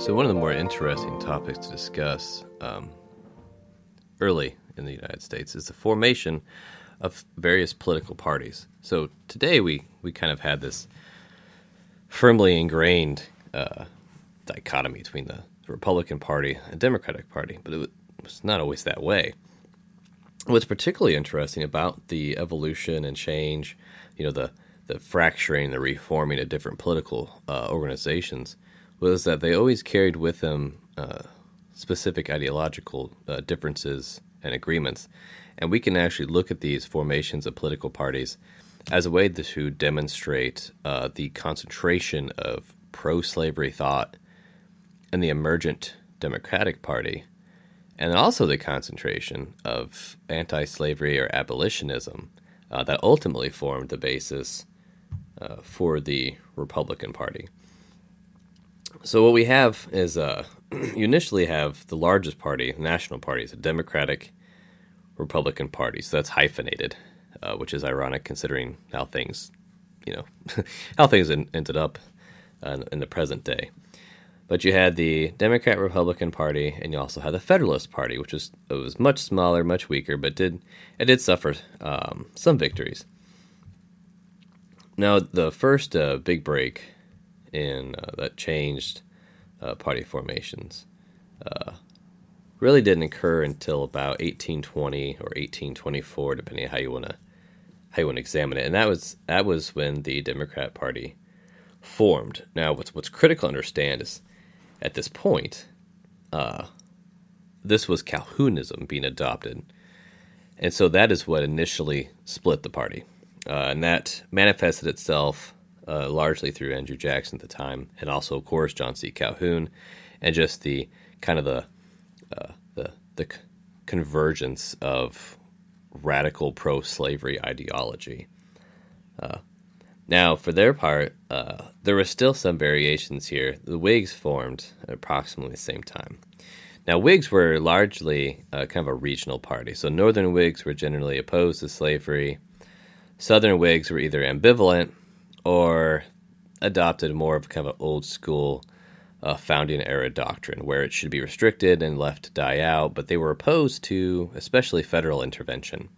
So, one of the more interesting topics to discuss um, early in the United States is the formation of various political parties. So, today we, we kind of had this firmly ingrained uh, dichotomy between the Republican Party and Democratic Party, but it was not always that way. What's particularly interesting about the evolution and change, you know, the, the fracturing, the reforming of different political uh, organizations was that they always carried with them uh, specific ideological uh, differences and agreements. And we can actually look at these formations of political parties as a way to demonstrate uh, the concentration of pro slavery thought in the emergent Democratic Party, and also the concentration of anti slavery or abolitionism uh, that ultimately formed the basis uh, for the Republican Party. So what we have is uh, you initially have the largest party, national party, a Democratic Republican Party. So that's hyphenated, uh, which is ironic considering how things, you know, how things in, ended up uh, in the present day. But you had the Democrat Republican Party, and you also had the Federalist Party, which was it was much smaller, much weaker, but did it did suffer um, some victories. Now, the first uh, big break in uh, that changed uh, party formations uh, really didn't occur until about 1820 or 1824, depending on how you want to how you want to examine it. And that was that was when the Democrat Party formed. Now, what's what's critical to understand is at this point, uh, this was Calhounism being adopted, and so that is what initially split the party, uh, and that manifested itself uh, largely through Andrew Jackson at the time, and also, of course, John C. Calhoun, and just the kind of the uh, the the convergence of radical pro-slavery ideology. Uh, now, for their part, uh, there were still some variations here. The Whigs formed at approximately the same time. Now, Whigs were largely uh, kind of a regional party. So, Northern Whigs were generally opposed to slavery. Southern Whigs were either ambivalent or adopted more of kind of an old school uh, founding era doctrine where it should be restricted and left to die out, but they were opposed to especially federal intervention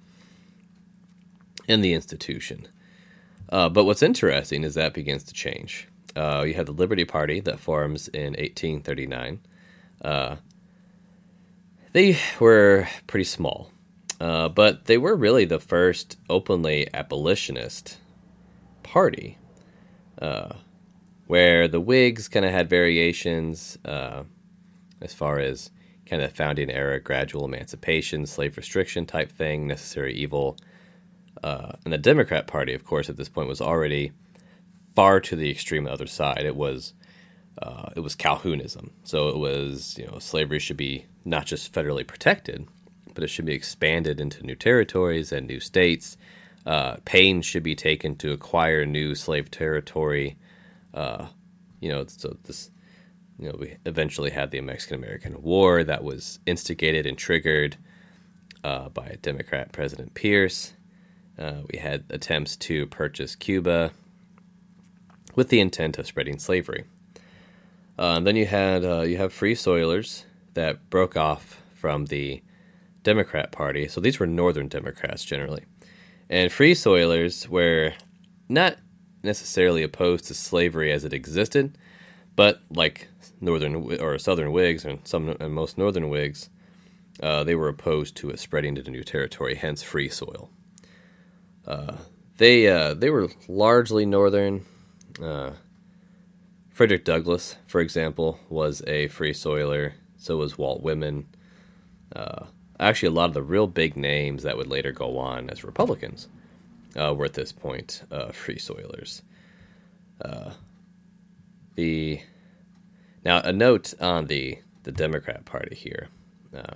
in the institution. Uh, but what's interesting is that begins to change. Uh, you have the Liberty Party that forms in 1839. Uh, they were pretty small, uh, but they were really the first openly abolitionist party, uh, where the Whigs kind of had variations uh, as far as kind of founding era gradual emancipation, slave restriction type thing, necessary evil. Uh, and the Democrat Party, of course, at this point was already far to the extreme other side. It was uh, it was Calhounism. So it was you know slavery should be not just federally protected, but it should be expanded into new territories and new states uh, pains should be taken to acquire new slave territory. Uh, you know, so this, you know, we eventually had the Mexican American War that was instigated and triggered uh, by Democrat President Pierce. Uh, we had attempts to purchase Cuba with the intent of spreading slavery. Uh, then you had uh, you have free soilers that broke off from the Democrat Party. So these were Northern Democrats generally. And free soilers were not necessarily opposed to slavery as it existed, but like northern or southern Whigs and some and most northern Whigs, uh, they were opposed to it spreading to new territory, hence free soil. Uh, they uh, they were largely northern. Uh, Frederick Douglass, for example, was a free soiler. So was Walt Whitman. Actually, a lot of the real big names that would later go on as Republicans uh, were at this point uh, free soilers. Uh, the now a note on the the Democrat Party here. Uh,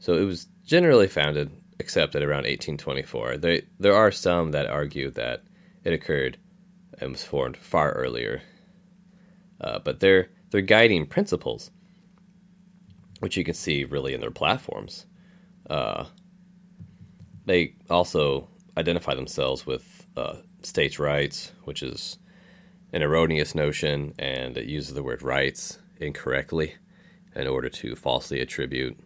so it was generally founded, accepted around 1824. They, there are some that argue that it occurred and was formed far earlier, uh, but their their guiding principles which you can see really in their platforms. Uh, they also identify themselves with uh, states' rights, which is an erroneous notion and it uses the word rights incorrectly in order to falsely attribute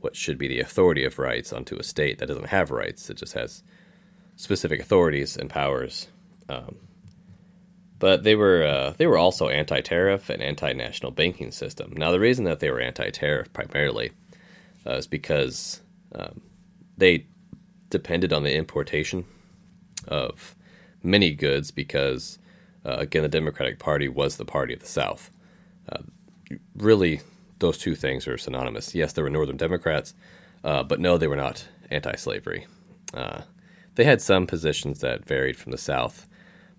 what should be the authority of rights onto a state that doesn't have rights. It just has specific authorities and powers. Um, but they were uh, they were also anti-tariff and anti-national banking system. Now, the reason that they were anti-tariff primarily uh, is because um, they depended on the importation of many goods because uh, again, the Democratic Party was the party of the South. Uh, really, those two things are synonymous. Yes, there were Northern Democrats, uh, but no, they were not anti slavery. Uh, they had some positions that varied from the South,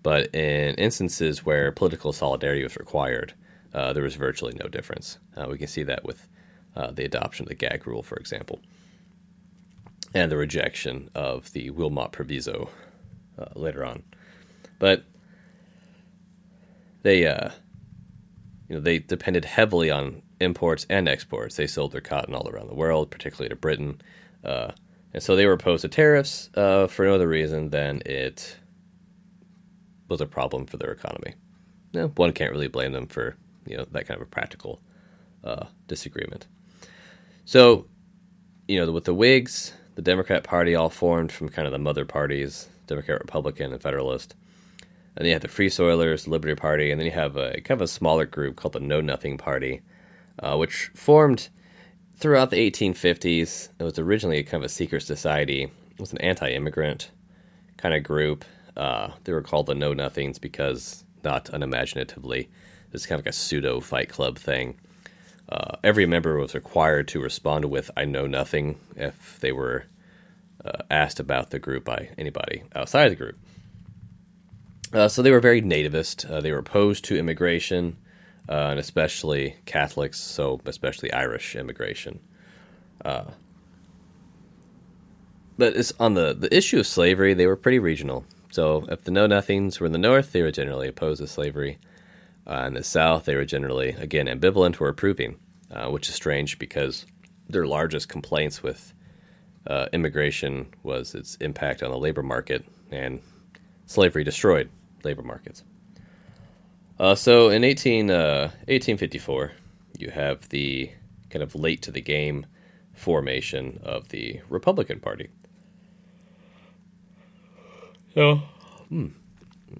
but in instances where political solidarity was required, uh, there was virtually no difference. Uh, we can see that with the adoption of the gag rule, for example, and the rejection of the Wilmot Proviso later on. But they uh, you know they depended heavily on imports and exports. They sold their cotton all around the world, particularly to Britain, uh, and so they were opposed to tariffs uh, for no other reason than it was a problem for their economy. Know, one can't really blame them for you know that kind of a practical uh, disagreement. So, you know, with the Whigs, the Democrat Party all formed from kind of the mother parties, Democrat, Republican, and Federalist and then you have the Free Soilers, Liberty Party, and then you have a kind of a smaller group called the Know Nothing Party, uh, which formed throughout the 1850s. It was originally a kind of a secret society. It was an anti-immigrant kind of group. Uh, they were called the Know Nothings because, not unimaginatively, it's kind of like a pseudo Fight Club thing. Uh, every member was required to respond with "I know nothing" if they were uh, asked about the group by anybody outside the group. Uh, so they were very nativist. Uh, they were opposed to immigration, uh, and especially Catholics, so especially Irish immigration. Uh, but it's on the, the issue of slavery, they were pretty regional. So if the Know Nothings were in the North, they were generally opposed to slavery. Uh, in the South, they were generally, again, ambivalent or approving, uh, which is strange because their largest complaints with immigration was its impact on the labor market, and slavery destroyed labor markets. Uh, so in 18, uh, 1854, you have the kind of late to the game formation of the Republican Party. So, hmm,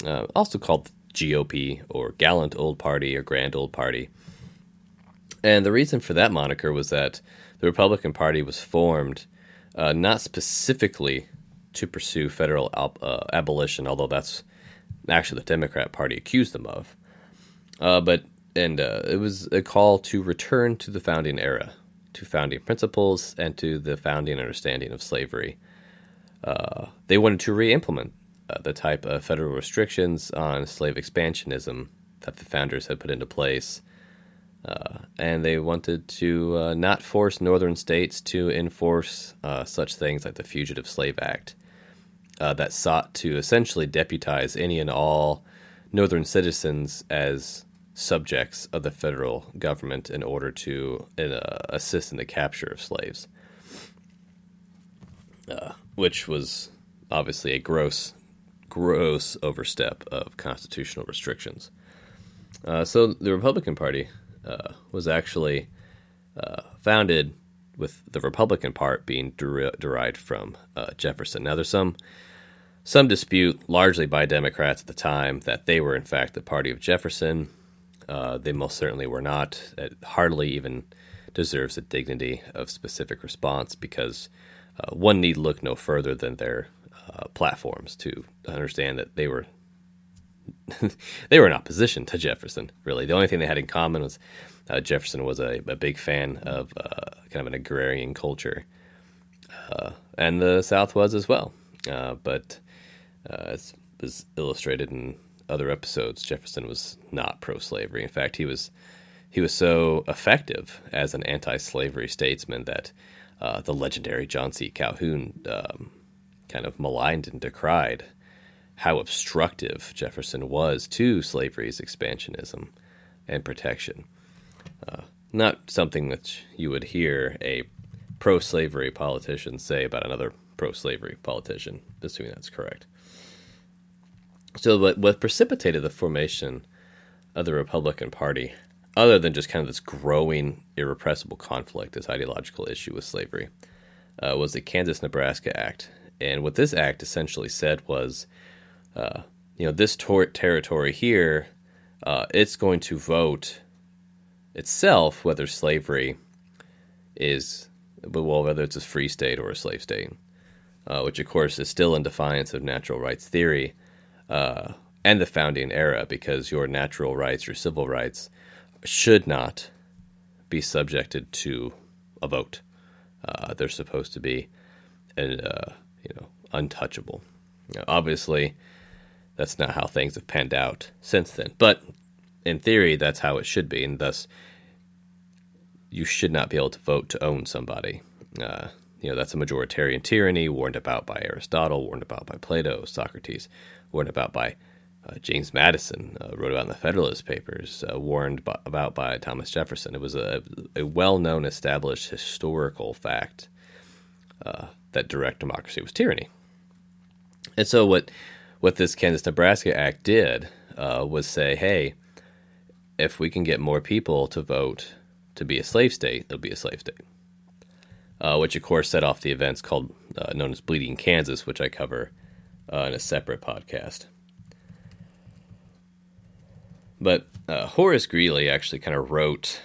uh, also called GOP or Gallant Old Party or Grand Old Party. And the reason for that moniker was that the Republican Party was formed uh, not specifically to pursue federal uh, abolition, although that's actually the Democrat Party accused them of. Uh, but and uh, it was a call to return to the founding era, to founding principles, and to the founding understanding of slavery. Uh, they wanted to re-implement the type of federal restrictions on slave expansionism that the founders had put into place. Uh, and they wanted to uh, not force northern states to enforce such things like the Fugitive Slave Act uh, that sought to essentially deputize any and all northern citizens as subjects of the federal government in order to uh, assist in the capture of slaves, uh, which was obviously a gross, gross overstep of constitutional restrictions. Uh, so the Republican Party uh, was actually uh, founded with the Republican part being der- derived from uh, Jefferson. Now, there's some some dispute, largely by Democrats at the time, that they were in fact the party of Jefferson. Uh, they most certainly were not. It hardly even deserves the dignity of specific response because uh, one need look no further than their uh, platforms to understand that they were they were in opposition to Jefferson. Really, the only thing they had in common was uh, Jefferson was a, a, big fan of uh, kind of an agrarian culture, uh, and the South was as well. but uh, as was illustrated in other episodes, Jefferson was not pro-slavery. In fact, he was he was so effective as an anti-slavery statesman that the legendary John C. Calhoun um, kind of maligned and decried how obstructive Jefferson was to slavery's expansionism and protection. Uh, not something that you would hear a pro-slavery politician say about another pro-slavery politician, assuming that's correct. So, what, what precipitated the formation of the Republican Party, other than just kind of this growing, irrepressible conflict, this ideological issue with slavery, uh, was the Kansas Nebraska Act. And what this act essentially said was, uh, you know, this tor- territory here, uh, it's going to vote itself whether slavery is, well, whether it's a free state or a slave state, uh, which of course is still in defiance of natural rights theory uh, and the founding era, because your natural rights, your civil rights, should not be subjected to a vote. Uh, they're supposed to be, uh, you know, untouchable. Now, obviously, that's not how things have panned out since then. But in theory, that's how it should be, and thus you should not be able to vote to own somebody. Uh, you know, that's a majoritarian tyranny warned about by Aristotle, warned about by Plato, Socrates, warned about by uh, James Madison, uh, wrote about in the Federalist Papers, uh, warned about by Thomas Jefferson. It was a, a well known, established historical fact uh, that direct democracy was tyranny. And so, what what this Kansas Nebraska Act did uh, was say, hey, if we can get more people to vote to be a slave state, it'll be a slave state. Uh, which of course set off the events called uh, known as Bleeding Kansas, which I cover uh, in a separate podcast. But uh, Horace Greeley actually kind of wrote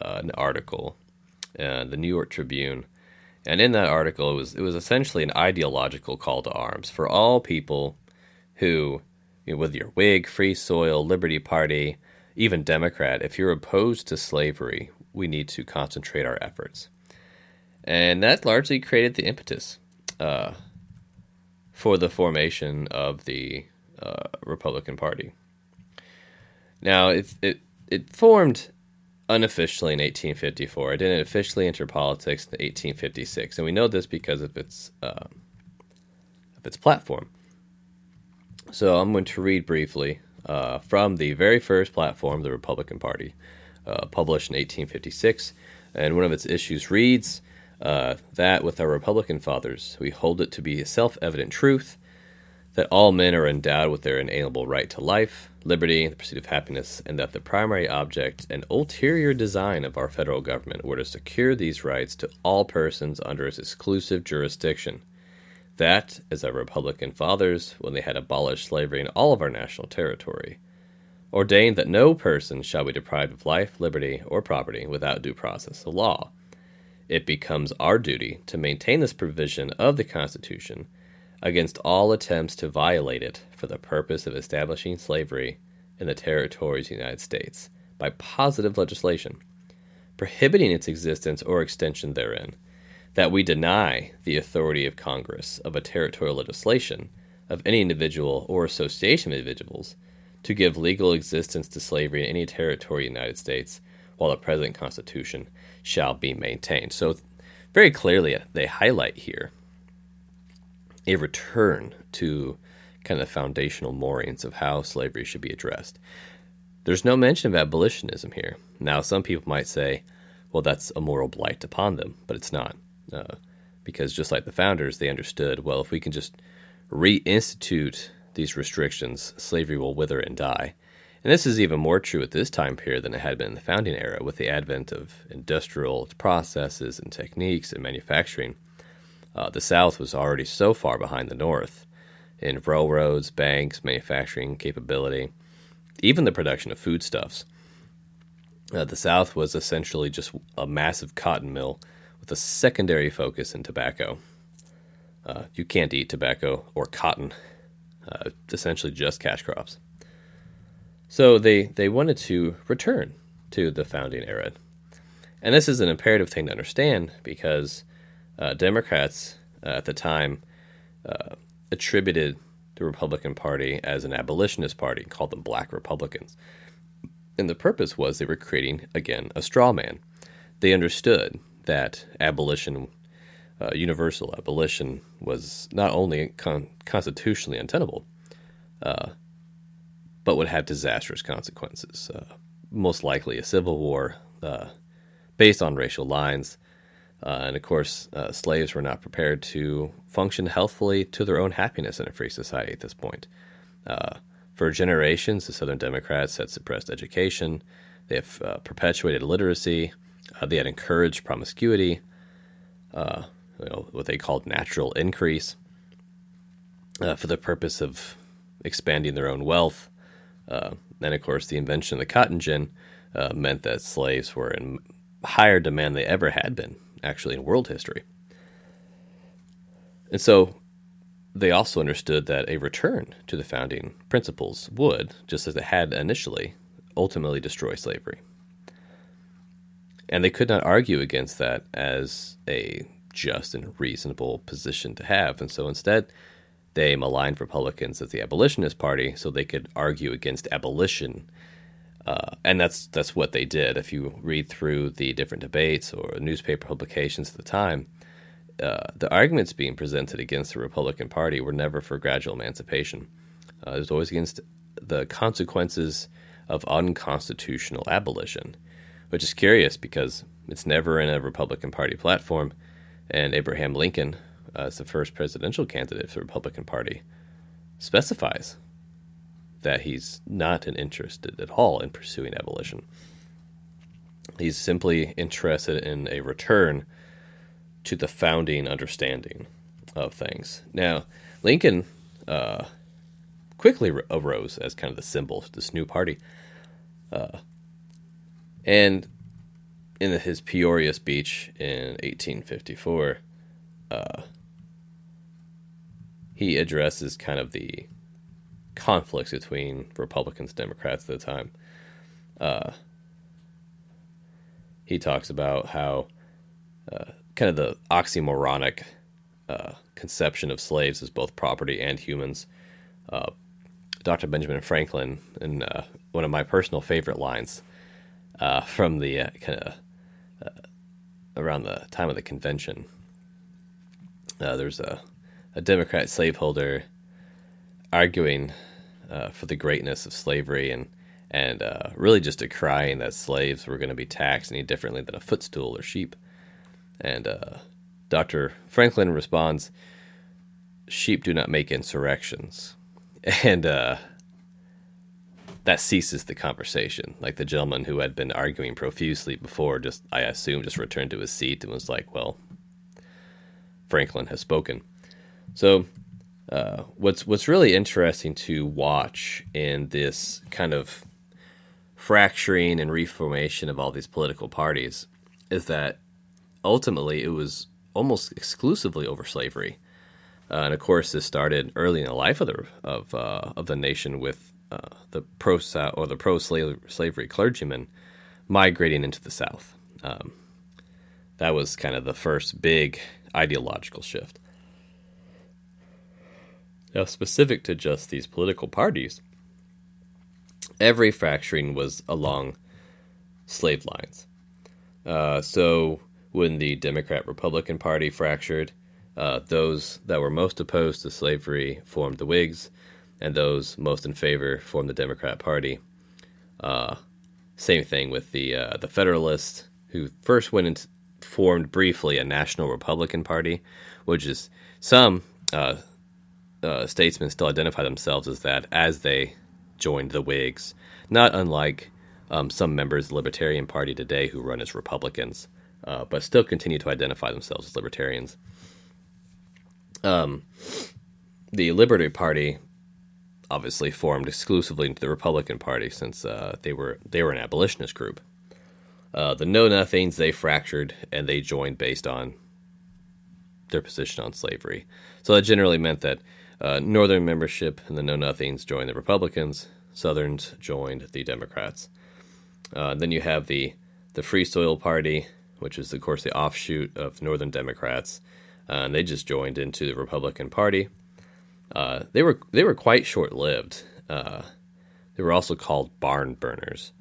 uh, an article, in the New York Tribune, and in that article, it was it was essentially an ideological call to arms for all people who, you know, whether you're Whig, Free Soil, Liberty Party, even Democrat, if you're opposed to slavery, we need to concentrate our efforts. And that largely created the impetus uh, for the formation of the uh, Republican Party. Now, it, it, it formed unofficially in 1854. It didn't officially enter politics in 1856, and we know this because of its uh, of its platform. So I'm going to read briefly uh, from the very first platform, the Republican Party, uh, published in 1856, and one of its issues reads uh, that with our Republican fathers, we hold it to be a self-evident truth that all men are endowed with their inalienable right to life, liberty, the pursuit of happiness, and that the primary object and ulterior design of our federal government were to secure these rights to all persons under its exclusive jurisdiction. That, as our Republican fathers, when they had abolished slavery in all of our national territory, ordained that no person shall be deprived of life, liberty, or property without due process of law. It becomes our duty to maintain this provision of the Constitution against all attempts to violate it for the purpose of establishing slavery in the territories of the United States by positive legislation, prohibiting its existence or extension therein, that we deny the authority of Congress of a territorial legislation of any individual or association of individuals to give legal existence to slavery in any territory of the United States while the present Constitution shall be maintained. So, very clearly, they highlight here a return to kind of foundational moorings of how slavery should be addressed. There's no mention of abolitionism here. Now, some people might say, well, that's a moral blight upon them, but it's not. Uh, because just like the founders, they understood, well, if we can just reinstitute these restrictions, slavery will wither and die. And this is even more true at this time period than it had been in the founding era with the advent of industrial processes and techniques and manufacturing. Uh, the South was already so far behind the North in railroads, banks, manufacturing capability, even the production of foodstuffs. Uh, the South was essentially just a massive cotton mill with a secondary focus in tobacco. Uh, you can't eat tobacco or cotton, uh, essentially just cash crops. So they, they wanted to return to the founding era. And this is an imperative thing to understand because uh, Democrats uh, at the time uh, attributed the Republican Party as an abolitionist party, called them black Republicans. And the purpose was they were creating, again, a straw man. They understood that abolition, uh, universal abolition, was not only con- constitutionally untenable, uh, but would have disastrous consequences. Uh, most likely a civil war uh, based on racial lines, uh, and of course, uh, slaves were not prepared to function healthfully to their own happiness in a free society at this point. Uh, for generations, the Southern Democrats had suppressed education, they have uh, perpetuated illiteracy, uh, they had encouraged promiscuity, uh, you know, what they called natural increase, for the purpose of expanding their own wealth. And of course, the invention of the cotton gin meant that slaves were in higher demand than they ever had been, actually, in world history. And so they also understood that a return to the founding principles would, just as it had initially, ultimately destroy slavery. And they could not argue against that as a just and reasonable position to have. And so instead, they maligned Republicans as the abolitionist party so they could argue against abolition. Uh, and that's that's what they did. If you read through the different debates or newspaper publications at the time, uh, the arguments being presented against the Republican Party were never for gradual emancipation. Uh, it was always against the consequences of unconstitutional abolition, which is curious because it's never in a Republican Party platform. And Abraham Lincoln, uh, as the first presidential candidate for the Republican Party, specifies that he's not interested at all in pursuing abolition. He's simply interested in a return to the founding understanding of things. Now, Lincoln uh, quickly arose as kind of the symbol of this new party. Uh, and in his Peoria speech in 1854, uh, he addresses kind of the conflicts between Republicans and Democrats at the time. Uh, he talks about how uh, kind of the oxymoronic uh, conception of slaves as both property and humans. Uh, Dr. Benjamin Franklin, in uh, one of my personal favorite lines uh, from the kind of around the time of the convention, there's a a Democrat slaveholder arguing uh, for the greatness of slavery and and uh, really just decrying that slaves were going to be taxed any differently than a footstool or sheep. And uh, Dr. Franklin responds, "Sheep do not make insurrections," and uh, that ceases the conversation. Like the gentleman who had been arguing profusely before, just I assume, just returned to his seat and was like, "Well, Franklin has spoken." So, uh, what's what's really interesting to watch in this kind of fracturing and reformation of all these political parties is that ultimately it was almost exclusively over slavery, uh, and of course this started early in the life of the of uh, of the nation with uh, the pro or the pro slavery clergymen migrating into the South. Um, that was kind of the first big ideological shift. Now, specific to just these political parties, every fracturing was along slave lines. Uh, so when the Democrat Republican Party fractured, uh, those that were most opposed to slavery formed the Whigs, and those most in favor formed the Democrat Party. Uh, same thing with the uh, the Federalists, who first went and formed briefly a National Republican Party, which is some uh, statesmen still identify themselves as that as they joined the Whigs, not unlike um, some members of the Libertarian Party today who run as Republicans, uh, but still continue to identify themselves as libertarians. Um, the Liberty Party obviously formed exclusively into the Republican Party since uh, they were they were an abolitionist group. Uh, the Know Nothings they fractured and they joined based on their position on slavery. So that generally meant that uh, Northern membership and the Know Nothings joined the Republicans. Southerns joined the Democrats. Uh, then you have the the Free Soil Party, which is of course the offshoot of Northern Democrats, uh, and they just joined into the Republican Party. Uh, they were they were quite short lived. Uh, they were also called barn burners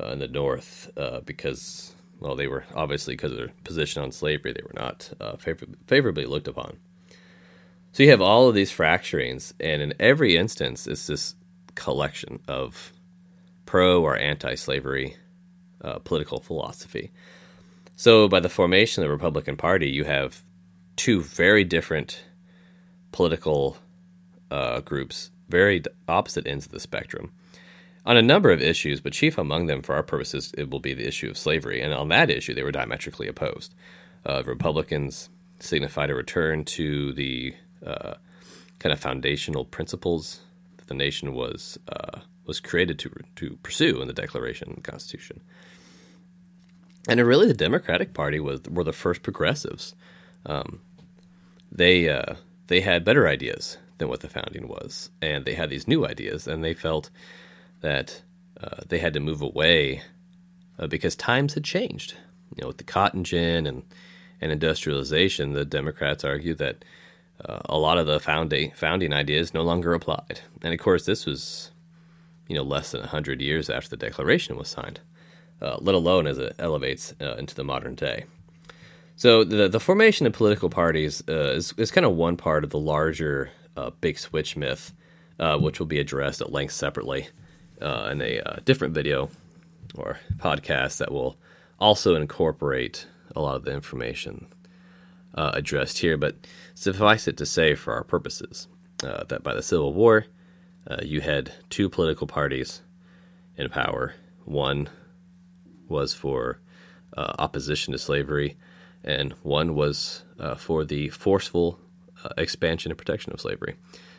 uh, in the North because well they were obviously because of their position on slavery they were not favor- favorably looked upon. So you have all of these fracturings, and in every instance, it's this collection of pro or anti slavery uh, political philosophy. So by the formation of the Republican Party, you have two very different political uh, groups very opposite ends of the spectrum on a number of issues, but chief among them, for our purposes, it will be the issue of slavery. And on that issue, they were diametrically opposed. Uh, Republicans signified a return to the uh, kind of foundational principles that the nation was uh, was created to to pursue in the Declaration and the Constitution. And really, the Democratic Party was were the first progressives. Um, they uh, they had better ideas than what the founding was, and they had these new ideas, and they felt that uh, they had to move away uh, because times had changed. You know, with the cotton gin and and industrialization, the Democrats argue that uh, a lot of the founding founding ideas no longer applied. And of course, this was you know less than hundred years after the Declaration was signed, uh, let alone as it elevates uh, into the modern day. So the the formation of political parties uh, is is kind of one part of the larger big switch myth, which will be addressed at length separately uh, in a uh, different video or podcast that will also incorporate a lot of the information uh, addressed here. But suffice it to say, for our purposes, uh, that by the Civil War, uh, you had two political parties in power. One was for uh, opposition to slavery, and one was for the forceful expansion and protection of slavery.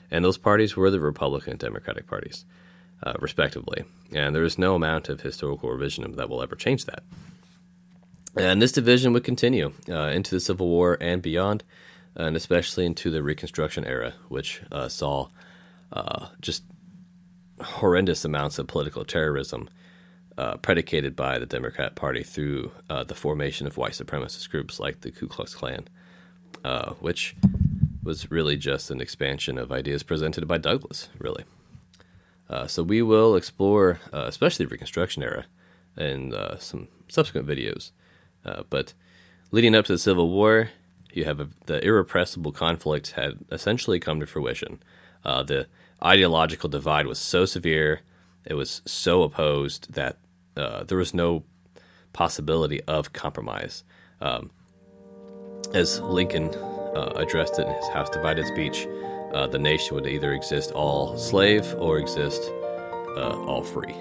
And those parties were the Republican and Democratic parties uh, respectively. And there is no amount of historical revision that will ever change that. And this division would continue uh, into the Civil War and beyond, and especially into the Reconstruction era, which uh, saw uh, just horrendous amounts of political terrorism uh, predicated by the Democrat Party through uh, the formation of white supremacist groups like the Ku Klux Klan, which was really just an expansion of ideas presented by Douglas, really. Uh, so we will explore, uh, especially the Reconstruction era, in uh, some subsequent videos. Uh, but leading up to the Civil War, you have a, the irrepressible conflict had essentially come to fruition. Uh, the ideological divide was so severe, it was so opposed that uh, there was no possibility of compromise. Um, as Lincoln addressed it in his House Divided speech, uh, the nation would either exist all slave or exist uh, all free.